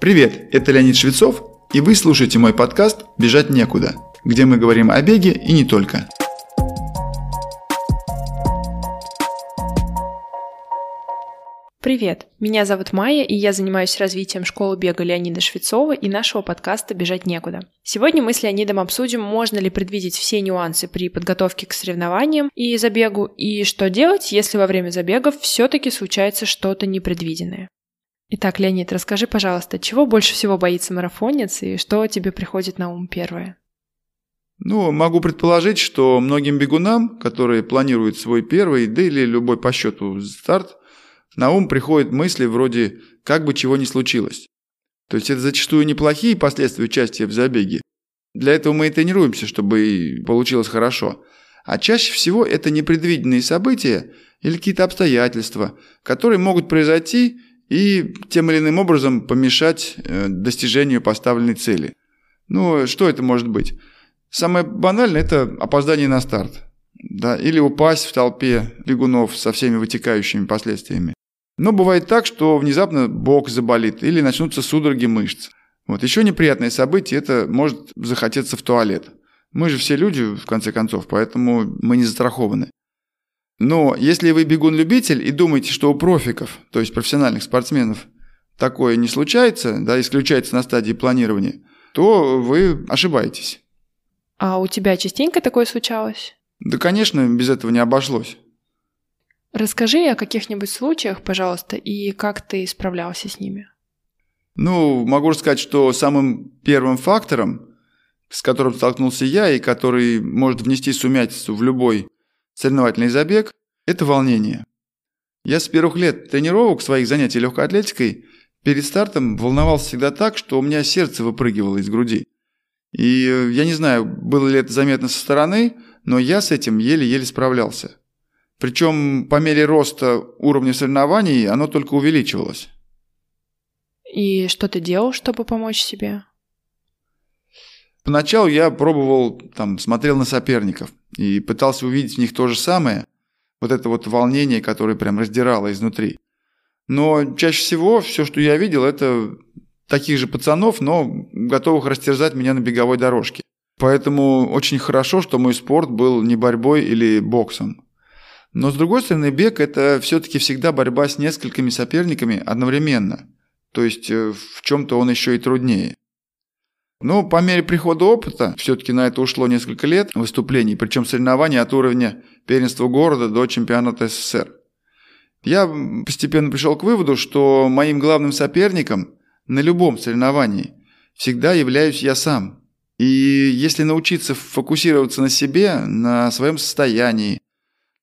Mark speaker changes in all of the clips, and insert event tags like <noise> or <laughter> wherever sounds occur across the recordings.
Speaker 1: Привет, это Леонид Швецов, и вы слушаете мой подкаст «Бежать некуда», где мы говорим о беге и не только.
Speaker 2: Привет, меня зовут Майя, и я занимаюсь развитием школы бега Леонида Швецова и нашего подкаста «Бежать некуда». Сегодня мы с Леонидом обсудим, можно ли предвидеть все нюансы при подготовке к соревнованиям и забегу, и что делать, если во время забегов все-таки случается что-то непредвиденное. Итак, Леонид, расскажи, пожалуйста, чего больше всего боится марафонец и что тебе приходит на ум первое?
Speaker 1: Ну, могу предположить, что многим бегунам, которые планируют свой первый, да или любой по счету старт, на ум приходят мысли вроде «как бы чего ни случилось». То есть это зачастую неплохие последствия участия в забеге. Для этого мы и тренируемся, чтобы получилось хорошо. А чаще всего это непредвиденные события или какие-то обстоятельства, которые могут произойти и тем или иным образом помешать э, достижению поставленной цели. Ну, что это может быть? Самое банальное – это опоздание на старт. Да, или упасть в толпе бегунов со всеми вытекающими последствиями. Но бывает так, что внезапно бок заболит или начнутся судороги мышц. Вот. Еще неприятное событие – это может захотеться в туалет. Мы же все люди, в конце концов, поэтому мы не застрахованы. Но если вы бегун-любитель и думаете, что у профиков, то есть профессиональных спортсменов, такое не случается, да, исключается на стадии планирования, то вы ошибаетесь.
Speaker 2: А у тебя частенько такое случалось?
Speaker 1: Да, конечно, без этого не обошлось.
Speaker 2: Расскажи о каких-нибудь случаях, пожалуйста, и как ты справлялся с ними.
Speaker 1: Ну, могу сказать, что самым первым фактором, с которым столкнулся я и который может внести сумятицу в любой Соревновательный забег – это волнение. Я с первых лет тренировок своих занятий легкой атлетикой перед стартом волновался всегда так, что у меня сердце выпрыгивало из груди. И э, я не знаю, было ли это заметно со стороны, но я с этим еле-еле справлялся. Причем по мере роста уровня соревнований оно только увеличивалось.
Speaker 2: И что ты делал, чтобы помочь себе?
Speaker 1: Поначалу я пробовал, там, смотрел на соперников и пытался увидеть в них то же самое, вот это вот волнение, которое прям раздирало изнутри. Но чаще всего все, что я видел, это таких же пацанов, но готовых растерзать меня на беговой дорожке. Поэтому очень хорошо, что мой спорт был не борьбой или боксом. Но с другой стороны, бег – это все-таки всегда борьба с несколькими соперниками одновременно. То есть э, в чем-то он еще и труднее. Но по мере прихода опыта, все-таки на это ушло несколько лет выступлений, причем соревнований от уровня первенства города до чемпионата СССР. Я постепенно пришел к выводу, что моим главным соперником на любом соревновании всегда являюсь я сам. И если научиться фокусироваться на себе, на своем состоянии,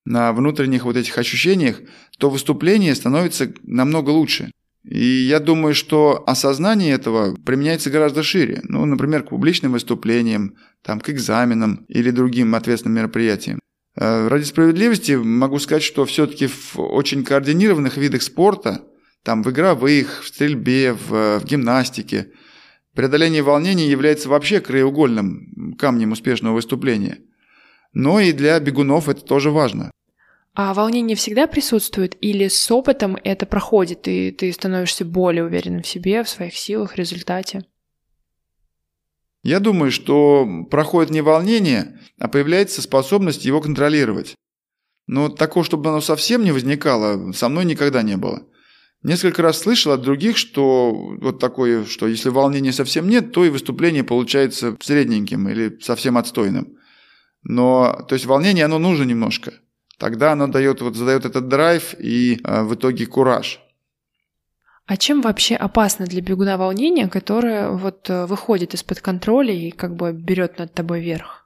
Speaker 1: на внутренних вот этих ощущениях, то выступление становится намного лучше. И я думаю, что осознание этого применяется гораздо шире. Ну, например, к публичным выступлениям, там, к экзаменам или другим ответственным мероприятиям. Э, ради справедливости могу сказать, что все-таки в очень координированных видах спорта, там в игровых, в стрельбе, в, в гимнастике, преодоление волнений является вообще краеугольным камнем успешного выступления. Но и для бегунов это тоже важно.
Speaker 2: А волнение всегда присутствует или с опытом это проходит, и ты становишься более уверенным в себе, в своих силах, в результате?
Speaker 1: Я думаю, что проходит не волнение, а появляется способность его контролировать. Но такого, чтобы оно совсем не возникало, со мной никогда не было. Несколько раз слышал от других, что вот такое, что если волнения совсем нет, то и выступление получается средненьким или совсем отстойным. Но, то есть волнение, оно нужно немножко – тогда оно дает, вот, задает этот драйв и э, в итоге кураж.
Speaker 2: А чем вообще опасно для бегуна волнение, которое вот э, выходит из-под контроля и как бы берет над тобой верх?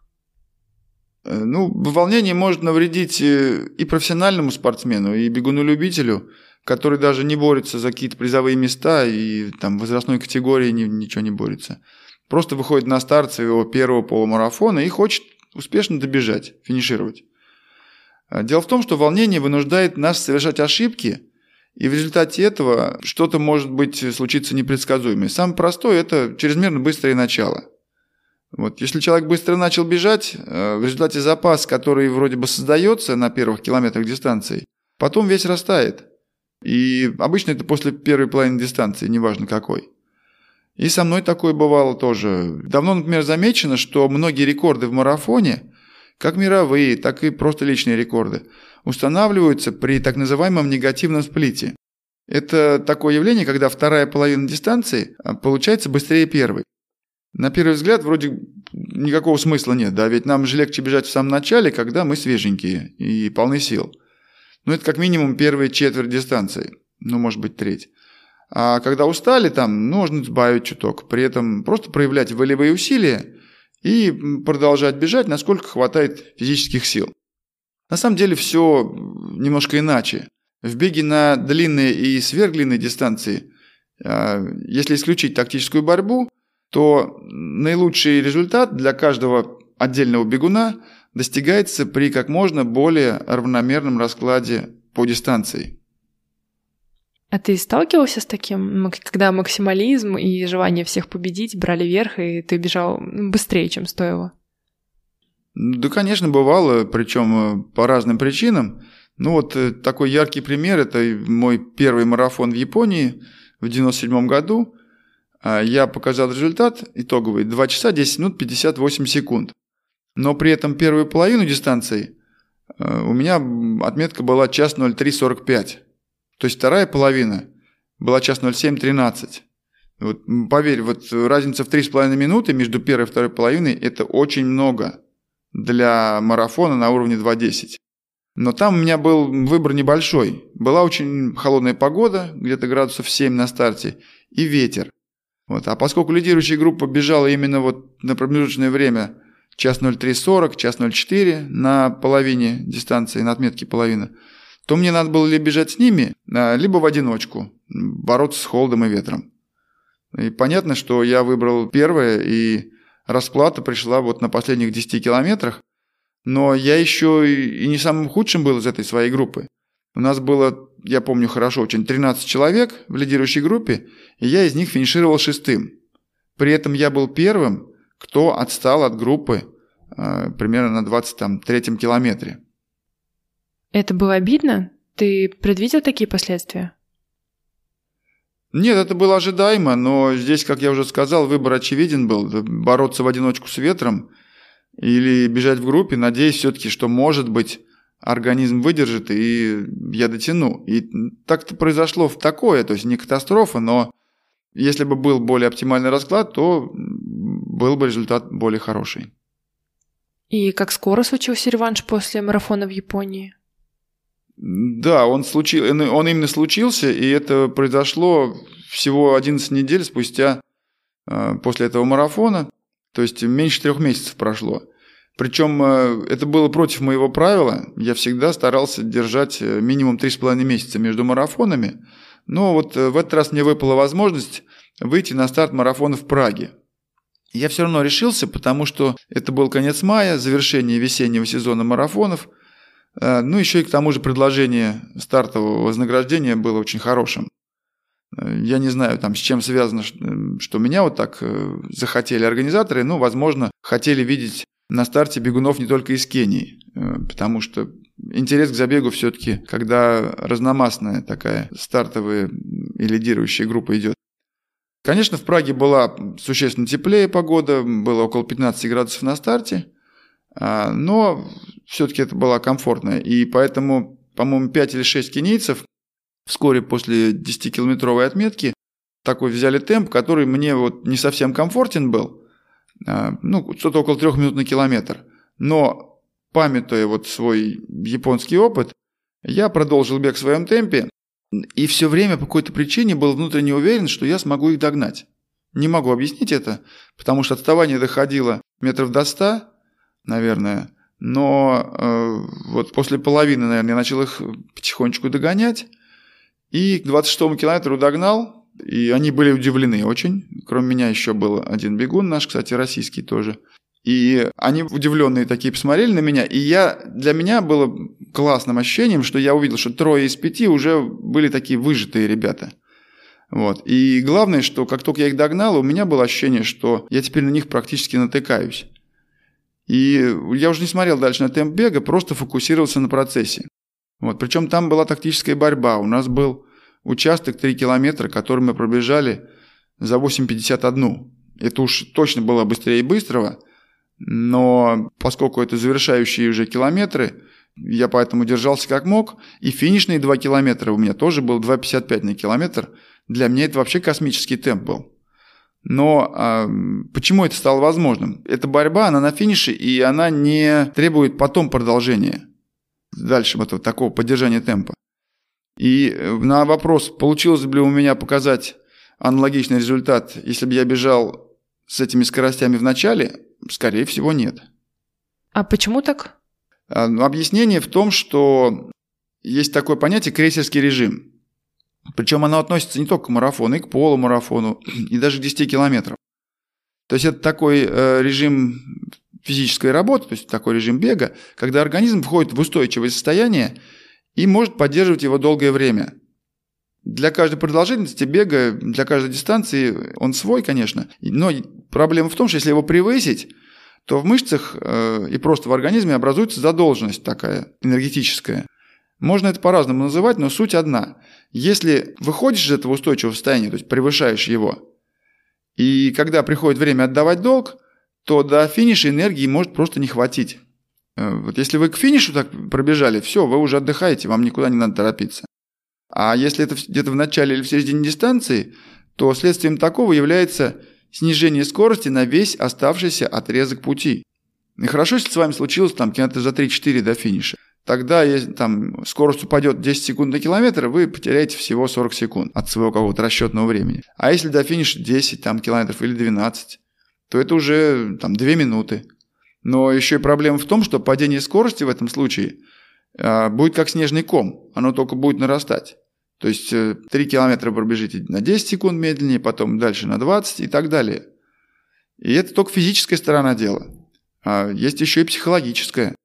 Speaker 1: Э, ну, волнение может навредить э, и профессиональному спортсмену, и бегуну-любителю, который даже не борется за какие-то призовые места и там возрастной категории ни, ничего не борется. Просто выходит на старт своего первого полумарафона и хочет успешно добежать, финишировать. А, дело в том, что волнение вынуждает нас совершать ошибки, и в результате этого что-то может быть случиться непредсказуемое. Самое простое – это чрезмерно быстрое начало. Вот, если человек быстро начал бежать, э, в результате запас, который вроде бы создается на первых километрах дистанции, потом весь растает. И обычно это после первой половины дистанции, неважно какой. И со мной такое бывало тоже. Давно, например, замечено, что многие рекорды в марафоне, как мировые, так и просто личные рекорды, устанавливаются при так называемом негативном сплите. Это такое явление, когда вторая половина дистанции а, получается быстрее первой. На первый взгляд вроде никакого смысла нет, да, ведь нам же легче бежать в самом начале, когда мы свеженькие и полны сил. Ну, это как минимум первая четверть дистанции, ну, может быть, треть. А когда устали, там нужно сбавить чуток. При этом просто проявлять волевые усилия и продолжать бежать, насколько хватает физических сил. На самом деле все немножко иначе. В беге на длинные и сверхдлинные дистанции, а, если исключить тактическую борьбу, то наилучший результат для каждого отдельного бегуна достигается при как можно более равномерном раскладе по дистанции.
Speaker 2: А ты сталкивался с таким, когда максимализм и желание всех победить брали верх, и ты бежал быстрее, чем стоило?
Speaker 1: Да, конечно, бывало, причем э, по разным причинам. Ну вот э, такой яркий пример – это мой первый марафон в Японии в 97 году. А я показал результат итоговый – 2 часа 10 минут 58 секунд. Но при этом первую половину дистанции э, у меня отметка была час 03.45. То есть вторая половина была час 07.13. Вот, поверь, вот разница в 3,5 минуты между первой и второй половиной – это очень много для марафона на уровне 2.10. Но там у меня был выбор небольшой. Была очень холодная погода, где-то градусов 7 на старте, и ветер. Вот. А поскольку лидирующая группа бежала именно вот на промежуточное время час 03.40, час 04 на половине дистанции, на отметке половины, то мне надо было либо бежать с ними, а, либо в одиночку, бороться с холодом и ветром. И понятно, что я выбрал первое, и расплата пришла вот на последних 10 километрах, но я еще и не самым худшим был из этой своей группы. У нас было, я помню хорошо, очень 13 человек в лидирующей группе, и я из них финишировал шестым. При этом я был первым, кто отстал от группы э, примерно на 23-м километре.
Speaker 2: Это было обидно? Ты предвидел такие последствия?
Speaker 1: Нет, это было ожидаемо, но здесь, как я уже сказал, выбор очевиден был. Бороться в одиночку с ветром или бежать в группе, надеясь все-таки, что, может быть, организм выдержит, и я дотяну. И так-то произошло в такое, то есть не катастрофа, но если бы был более оптимальный расклад, то был бы результат более хороший.
Speaker 2: И как скоро случился реванш после марафона в Японии?
Speaker 1: Да, он, случил, он именно случился, и это произошло всего 11 недель спустя э, после этого марафона, то есть меньше трех месяцев прошло. Причем э, это было против моего правила, я всегда старался держать э, минимум 3,5 месяца между марафонами, но вот в этот раз мне выпала возможность выйти на старт марафона в Праге. Я все равно решился, потому что это был конец мая, завершение весеннего сезона марафонов – ну, еще и к тому же предложение стартового вознаграждения было очень хорошим. Э, я не знаю, там, с чем связано, что меня вот так э, захотели организаторы. Ну, возможно, хотели видеть на старте бегунов не только из Кении, потому что интерес к забегу все-таки, когда разномастная такая стартовая и лидирующая группа идет. Конечно, в Праге была существенно теплее погода, было около 15 градусов на старте, а, но все-таки это была комфортная. И поэтому, по-моему, 5 или 6 кенийцев вскоре после 10-километровой отметки такой взяли темп, который мне вот не совсем комфортен был. А, ну, что-то около 3 минут на километр. Но, памятуя вот свой японский опыт, я продолжил бег в своем темпе и все время по какой-то причине был внутренне уверен, что я смогу их догнать. Не могу объяснить это, потому что отставание доходило метров до 100, наверное. Но э, вот после половины, наверное, я начал их потихонечку догонять. И к 26 километру догнал. И они были удивлены очень. Кроме меня еще был один бегун наш, кстати, российский тоже. И они удивленные такие посмотрели на меня. И я, для меня было классным ощущением, что я увидел, что трое из пяти уже были такие выжатые ребята. Вот. И главное, что как только я их догнал, у меня было ощущение, что я теперь на них практически натыкаюсь. И я уже не смотрел дальше на темп бега, просто фокусировался на процессе. Вот. Причем там была тактическая борьба. У нас был участок 3 километра, который мы пробежали за 8.51. Это уж точно было быстрее быстрого, но поскольку это завершающие уже километры, я поэтому держался как мог, и финишные 2 километра у меня тоже был 2.55 на километр. Для меня это вообще космический темп был. Но а, почему это стало возможным? Эта борьба, она на финише, и она не требует потом продолжения. Дальше вот такого поддержания темпа. И э, на вопрос, получилось бы ли у меня показать аналогичный результат, если бы я бежал с этими скоростями в начале, скорее всего, нет.
Speaker 2: А почему так?
Speaker 1: Объяснение в том, что есть такое понятие крейсерский режим. Причем оно относится не только к марафону, и к полумарафону, <clears throat> и даже к 10 километрам. То есть это такой э, режим физической работы, то есть такой режим бега, когда организм входит в устойчивое состояние и может поддерживать его долгое время. Для каждой продолжительности бега, для каждой дистанции он свой, конечно, но проблема в том, что если его превысить, то в мышцах э, и просто в организме образуется задолженность такая энергетическая. Можно это по-разному называть, но суть одна. Если выходишь из этого устойчивого состояния, то есть превышаешь его, и когда приходит время отдавать долг, то до финиша энергии может просто не хватить. Э, вот если вы к финишу так пробежали, все, вы уже отдыхаете, вам никуда не надо торопиться. А если это где-то в начале или в середине дистанции, то следствием такого является снижение скорости на весь оставшийся отрезок пути. И хорошо, если с вами случилось там километра за 3-4 до финиша. Тогда, там скорость упадет 10 секунд на километр, вы потеряете всего 40 секунд от своего какого-то расчетного времени. А если до финиша 10 там, километров или 12, то это уже там 2 минуты. Но еще и проблема в том, что падение скорости в этом случае э, будет как снежный ком. Оно только будет нарастать. То есть 3 э, километра пробежите на 10 секунд медленнее, потом дальше на 20 и так далее. И это только физическая сторона дела. А есть еще и психологическая.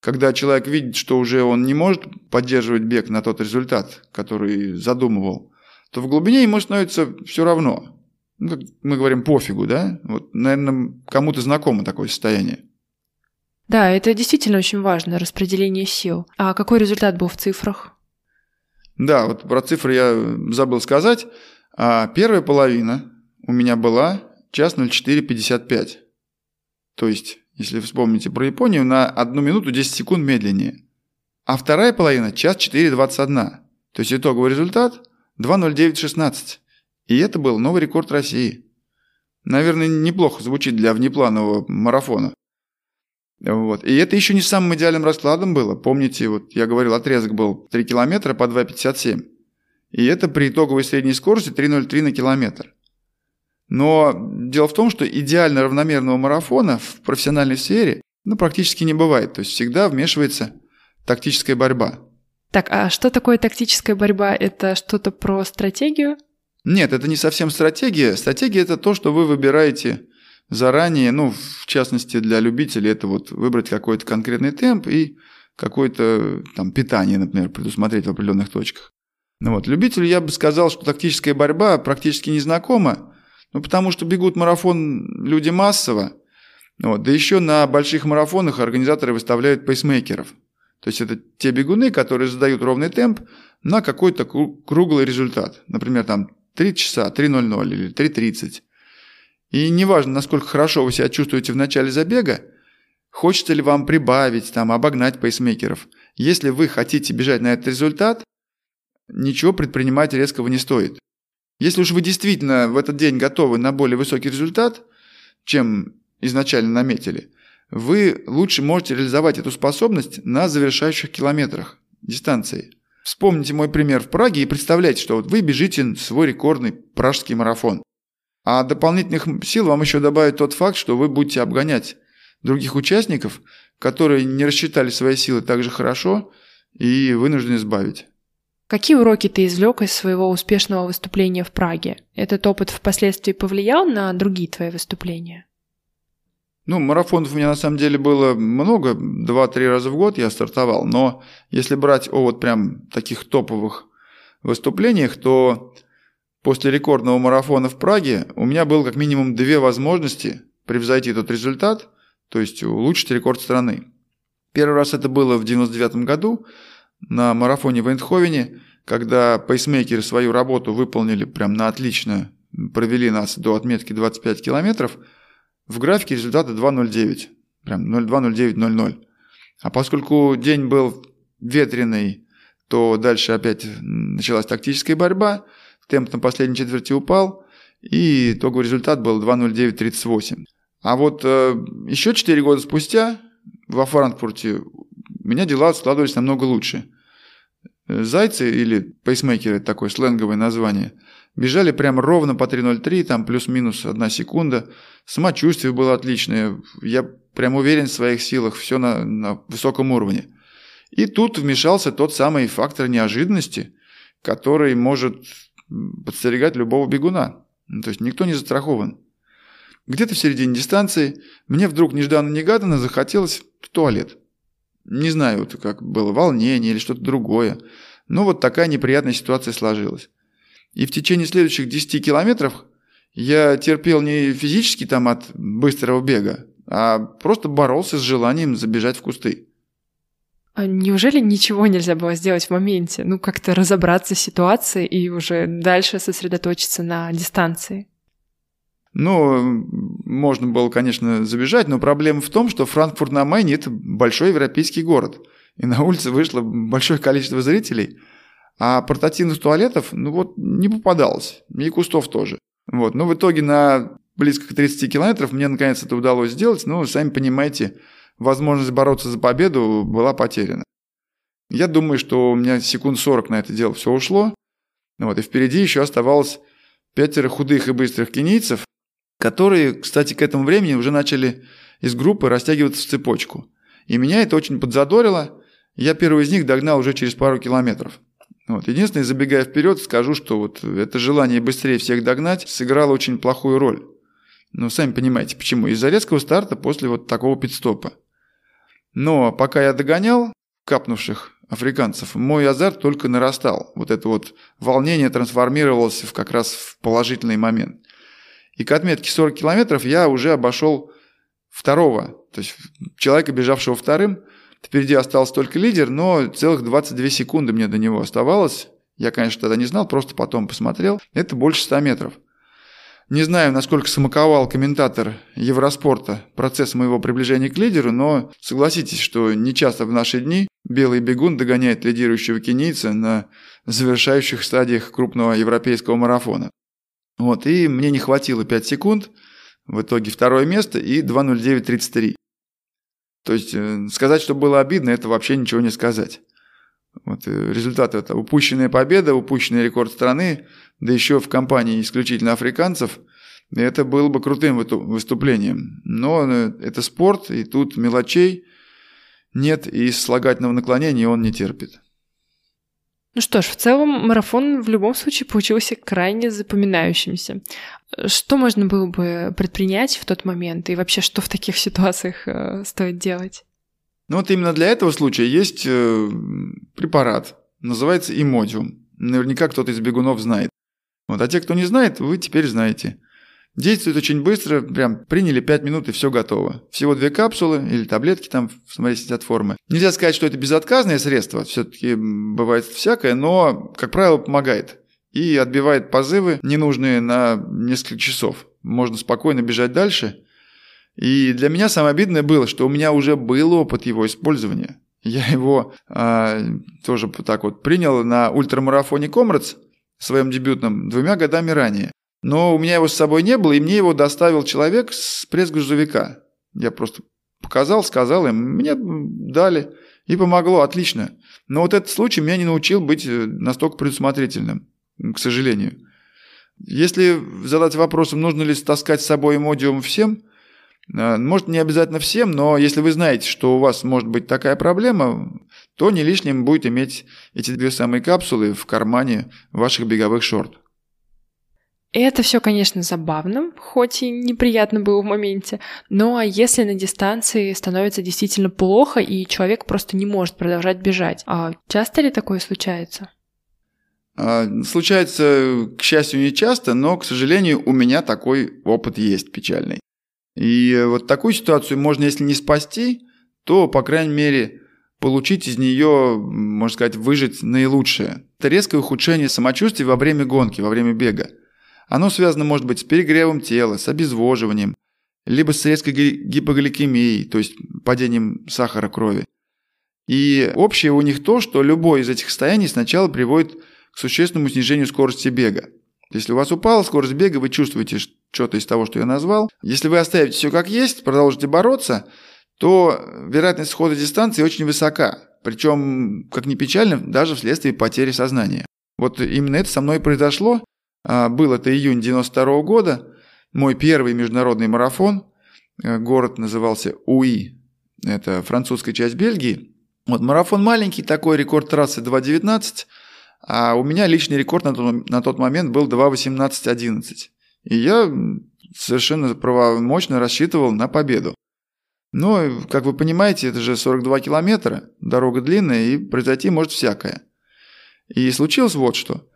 Speaker 1: Когда человек видит, что уже он не может поддерживать бег на тот результат, который задумывал, то в глубине ему становится все равно. Ну, как мы говорим, пофигу, да? Вот, наверное, кому-то знакомо такое состояние.
Speaker 2: Да, это действительно очень важно, распределение сил. А какой результат был в цифрах?
Speaker 1: Да, вот про цифры я забыл сказать. А первая половина у меня была час 04.55. То есть, если вспомните про Японию, на 1 минуту 10 секунд медленнее. А вторая половина – час 4.21. То есть итоговый результат – 2.09.16. И это был новый рекорд России. Наверное, неплохо звучит для внепланового марафона. Вот. И это еще не самым идеальным раскладом было. Помните, вот я говорил, отрезок был 3 километра по 2,57. И это при итоговой средней скорости 3,03 на километр. Но дело в том, что идеально равномерного марафона в профессиональной сфере ну, практически не бывает. То есть всегда вмешивается тактическая борьба.
Speaker 2: Так, а что такое тактическая борьба? Это что-то про стратегию?
Speaker 1: Нет, это не совсем стратегия. Стратегия – это то, что вы выбираете заранее, ну, в частности, для любителей, это вот выбрать какой-то конкретный темп и какое-то там питание, например, предусмотреть в определенных точках. Ну вот, любителю я бы сказал, что тактическая борьба практически не знакома, ну, потому что бегут марафон люди массово, вот, да еще на больших марафонах организаторы выставляют пейсмейкеров. То есть это те бегуны, которые задают ровный темп на какой-то круглый результат. Например, там 3 часа, 3.00 или 3.30. И неважно, насколько хорошо вы себя чувствуете в начале забега, хочется ли вам прибавить, там, обогнать пейсмейкеров. Если вы хотите бежать на этот результат, ничего предпринимать резкого не стоит. Если уж вы действительно в этот день готовы на более высокий результат, чем изначально наметили, вы лучше можете реализовать эту способность на завершающих километрах дистанции. Вспомните мой пример в Праге и представляйте, что вот вы бежите свой рекордный пражский марафон. А дополнительных сил вам еще добавит тот факт, что вы будете обгонять других участников, которые не рассчитали свои силы так же хорошо и вынуждены сбавить.
Speaker 2: Какие уроки ты извлек из своего успешного выступления в Праге? Этот опыт впоследствии повлиял на другие твои выступления?
Speaker 1: Ну, марафонов у меня на самом деле было много, два-три раза в год я стартовал, но если брать о вот прям таких топовых выступлениях, то После рекордного марафона в Праге у меня было как минимум две возможности превзойти тот результат, то есть улучшить рекорд страны. Первый раз это было в 99 году на марафоне в Эндховене, когда пейсмейкеры свою работу выполнили прям на отлично, провели нас до отметки 25 километров, в графике результата 2.09. Прям 02.09.00. А поскольку день был ветреный, то дальше опять началась тактическая борьба, темп на последней четверти упал, и итоговый результат был 2.09.38. А вот э, еще 4 года спустя во Франкфурте меня дела складывались намного лучше. Зайцы или пейсмейкеры, такое сленговое название, бежали прям ровно по 3.03, там плюс-минус одна секунда. Самочувствие было отличное. Я прям уверен в своих силах, все на, на высоком уровне. И тут вмешался тот самый фактор неожиданности, который может подстерегать любого бегуна. Ну, то есть никто не застрахован. Где-то в середине дистанции мне вдруг нежданно-негаданно захотелось в туалет. Не знаю, это как было, волнение или что-то другое. Но вот такая неприятная ситуация сложилась. И в течение следующих 10 километров я терпел не физически там от быстрого бега, а просто боролся с желанием забежать в кусты.
Speaker 2: А неужели ничего нельзя было сделать в моменте? Ну, как-то разобраться с ситуацией и уже дальше сосредоточиться на дистанции?
Speaker 1: Ну, можно было, конечно, забежать, но проблема в том, что Франкфурт на Майне – это большой европейский город. И на улице вышло большое количество зрителей, а портативных туалетов, ну вот, не попадалось. И кустов тоже. Вот. Но в итоге на близко к 30 километров мне наконец это удалось сделать. Ну, сами понимаете, возможность бороться за победу была потеряна. Я думаю, что у меня секунд 40 на это дело все ушло. Вот, и впереди еще оставалось пятеро худых и быстрых кенийцев, которые, кстати, к этому времени уже начали из группы растягиваться в цепочку. И меня это очень подзадорило. Я первый из них догнал уже через пару километров. Вот. Единственное, забегая вперед, скажу, что вот это желание быстрее всех догнать сыграло очень плохую роль. Ну, сами понимаете, почему. Из-за резкого старта после вот такого пидстопа. Но пока я догонял капнувших африканцев, мой азарт только нарастал. Вот это вот волнение трансформировалось в как раз в положительный момент. И к отметке 40 километров я уже обошел второго, то есть человека, бежавшего вторым. Впереди остался только лидер, но целых 22 секунды мне до него оставалось. Я, конечно, тогда не знал, просто потом посмотрел. Это больше 100 метров. Не знаю, насколько смаковал комментатор Евроспорта процесс моего приближения к лидеру, но согласитесь, что нечасто в наши дни белый бегун догоняет лидирующего кенийца на завершающих стадиях крупного европейского марафона. Вот, и мне не хватило 5 секунд, в итоге второе место и 2.09.33. То есть э, сказать, что было обидно, это вообще ничего не сказать. Вот, э, результат это упущенная победа, упущенный рекорд страны, да еще в компании исключительно африканцев, это было бы крутым выступлением. Но э, это спорт, и тут мелочей нет, и слагательного наклонения он не терпит.
Speaker 2: Ну что ж, в целом марафон в любом случае получился крайне запоминающимся. Что можно было бы предпринять в тот момент и вообще что в таких ситуациях э, стоит делать?
Speaker 1: Ну вот именно для этого случая есть э, препарат, называется имодиум. Наверняка кто-то из бегунов знает. Вот, а те, кто не знает, вы теперь знаете. Действует очень быстро, прям приняли 5 минут и все готово. Всего две капсулы или таблетки там, смотрите от формы. Нельзя сказать, что это безотказное средство, все-таки бывает всякое, но, как правило, помогает. И отбивает позывы ненужные на несколько часов. Можно спокойно бежать дальше. И для меня самое обидное было, что у меня уже был опыт его использования. Я его а, тоже так вот принял на ультрамарафоне Комрадс, своем дебютном, двумя годами ранее. Но у меня его с собой не было, и мне его доставил человек с пресс-грузовика. Я просто показал, сказал им, мне дали, и помогло, отлично. Но вот этот случай меня не научил быть э, настолько предусмотрительным, к сожалению. Если задать вопросом, нужно ли таскать с собой эмодиум всем, э, может, не обязательно всем, но если вы знаете, что у вас может быть такая проблема, то не лишним будет иметь эти две самые капсулы в кармане ваших беговых шорт.
Speaker 2: Это все, конечно, забавно, хоть и неприятно было в моменте, но если на дистанции становится действительно плохо, и человек просто не может продолжать бежать, а часто ли такое случается?
Speaker 1: А, случается, к счастью, не часто, но, к сожалению, у меня такой опыт есть печальный. И вот такую ситуацию можно, если не спасти, то, по крайней мере, получить из нее, можно сказать, выжить наилучшее. Это резкое ухудшение самочувствия во время гонки, во время бега. Оно связано, может быть, с перегревом тела, с обезвоживанием, либо с резкой гипогликемией, то есть падением сахара крови. И общее у них то, что любое из этих состояний сначала приводит к существенному снижению скорости бега. Если у вас упала скорость бега, вы чувствуете что-то из того, что я назвал. Если вы оставите все как есть, продолжите бороться, то вероятность схода дистанции очень высока. Причем, как ни печально, даже вследствие потери сознания. Вот именно это со мной и произошло. А, был это июнь 92 года, мой первый международный марафон. Э, город назывался Уи, это французская часть Бельгии. Вот марафон маленький, такой рекорд трассы 2.19, а у меня личный рекорд на тот, на тот момент был 2.18.11. И я совершенно правомочно рассчитывал на победу. Но, как вы понимаете, это же 42 километра, дорога длинная, и произойти может всякое. И случилось вот что.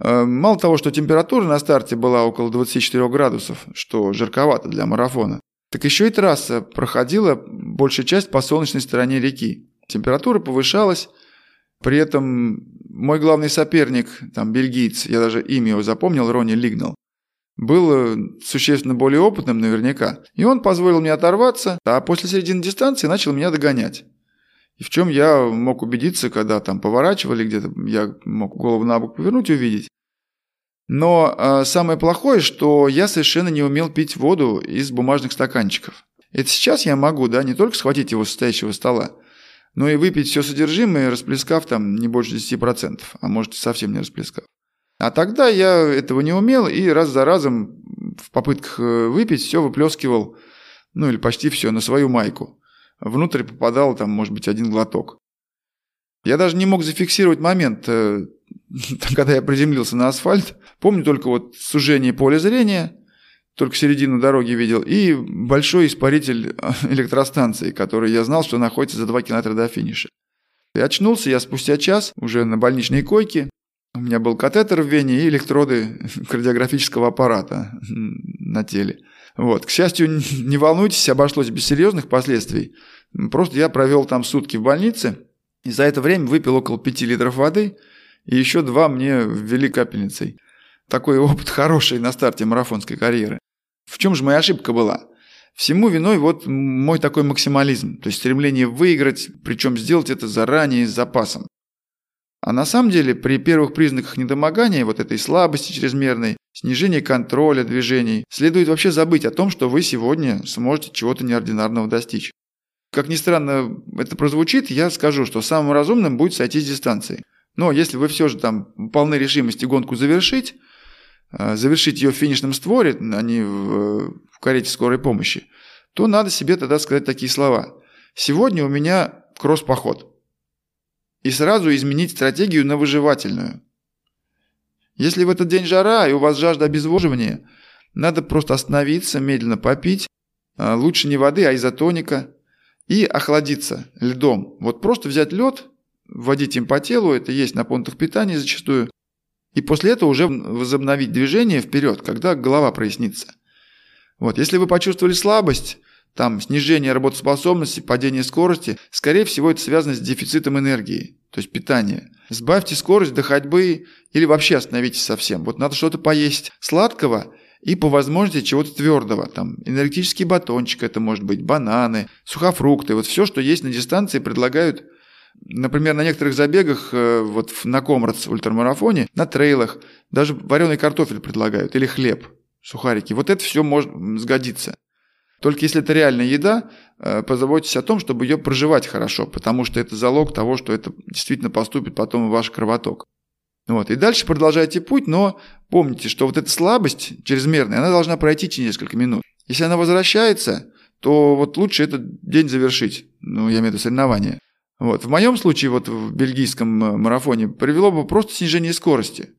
Speaker 1: Э, мало того, что температура на старте была около 24 градусов, что жарковато для марафона, так еще и трасса проходила большая часть по солнечной стороне реки. Температура повышалась, при этом мой главный соперник, там, бельгиец, я даже имя его запомнил, Ронни Лигнал, был э, существенно более опытным наверняка. И он позволил мне оторваться, а после середины дистанции начал меня догонять. И в чем я мог убедиться, когда там поворачивали где-то, я мог голову на бок повернуть и увидеть. Но э, самое плохое, что я совершенно не умел пить воду из бумажных стаканчиков. Это сейчас я могу, да, не только схватить его с стоящего стола, но и выпить все содержимое, расплескав там не больше 10%, а может совсем не расплескав. А тогда я этого не умел и раз за разом в попытках э, выпить все выплескивал, ну или почти все, на свою майку. Внутрь попадал там, может быть, один глоток. Я даже не мог зафиксировать момент, э, <laughs> когда я приземлился на асфальт. Помню только вот сужение поля зрения, только середину дороги видел, и большой испаритель <laughs> электростанции, который я знал, что находится за 2 километра до финиша. И очнулся я спустя час уже на больничной койке, у меня был катетер в вене и электроды <laughs> кардиографического аппарата на теле. Вот. К счастью, не волнуйтесь, обошлось без серьезных последствий. Просто я провел там сутки в больнице, и за это время выпил около 5 литров воды, и еще два мне ввели капельницей. Такой опыт хороший на старте марафонской карьеры. В чем же моя ошибка была? Всему виной вот мой такой максимализм, то есть стремление выиграть, причем сделать это заранее с запасом. А на самом деле при первых признаках недомогания, вот этой слабости чрезмерной, снижения контроля движений, следует вообще забыть о том, что вы сегодня сможете чего-то неординарного достичь. Как ни странно это прозвучит, я скажу, что самым разумным будет сойти с дистанции. Но если вы все же там полны решимости гонку завершить, э, завершить ее в финишном створе, а не в, в карете скорой помощи, то надо себе тогда сказать такие слова. Сегодня у меня кросс-поход и сразу изменить стратегию на выживательную. Если в этот день жара и у вас жажда обезвоживания, надо просто остановиться, медленно попить, а, лучше не воды, а изотоника, и охладиться льдом. Вот просто взять лед, вводить им по телу, это есть на пунктах питания зачастую, и после этого уже возобновить движение вперед, когда голова прояснится. Вот, если вы почувствовали слабость, там снижение работоспособности, падение скорости, скорее всего это связано с дефицитом энергии, то есть питания. Сбавьте скорость до ходьбы или вообще остановитесь совсем. Вот надо что-то поесть сладкого и по возможности чего-то твердого. Там энергетический батончик это может быть, бананы, сухофрукты. Вот все, что есть на дистанции, предлагают Например, на некоторых забегах, э, вот на Комрадс ультрамарафоне, на трейлах, даже вареный картофель предлагают или хлеб, сухарики. Вот это все может сгодиться. Только если это реальная еда, э, позаботьтесь о том, чтобы ее проживать хорошо, потому что это залог того, что это действительно поступит потом в ваш кровоток. Вот. И дальше продолжайте путь, но помните, что вот эта слабость чрезмерная, она должна пройти через несколько минут. Если она возвращается, то вот лучше этот день завершить. Ну, я имею в виду соревнования. Вот. В моем случае, вот в бельгийском э, марафоне, привело бы просто снижение скорости.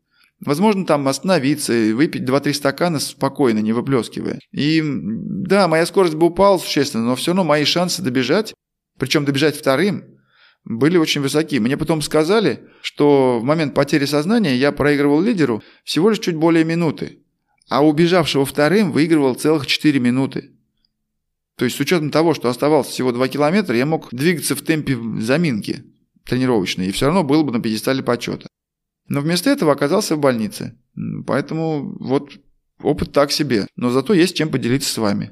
Speaker 1: Возможно, там остановиться и выпить 2-3 стакана спокойно, не выплескивая. И да, моя скорость бы упала существенно, но все равно мои шансы добежать, причем добежать вторым, были очень высоки. Мне потом сказали, что в момент потери сознания я проигрывал лидеру всего лишь чуть более минуты, а убежавшего вторым выигрывал целых 4 минуты. То есть с учетом того, что оставалось всего 2 километра, я мог двигаться в темпе заминки тренировочной, и все равно был бы на пьедестале почета. Но вместо этого оказался в больнице. Поэтому вот опыт так себе, но зато есть чем поделиться с вами.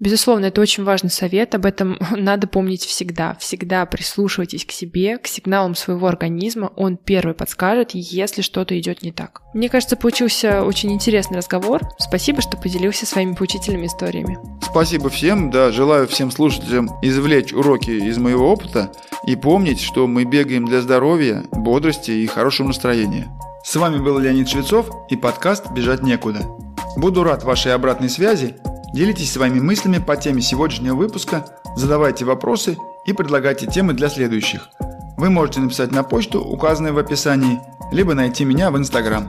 Speaker 2: Безусловно, это очень важный совет, об этом <laughs> надо помнить всегда. Всегда прислушивайтесь к себе, к сигналам своего организма, он первый подскажет, если что-то идет не так. Мне кажется, получился очень интересный разговор. Спасибо, что поделился своими поучительными историями.
Speaker 1: Спасибо всем, да, желаю всем слушателям извлечь уроки из моего опыта и помнить, что мы бегаем для здоровья, бодрости и хорошего настроения. С вами был Леонид Швецов и подкаст «Бежать некуда». Буду рад вашей обратной связи Делитесь своими мыслями по теме сегодняшнего выпуска, задавайте вопросы и предлагайте темы для следующих. Вы можете написать на почту, указанную в описании, либо найти меня в Инстаграм.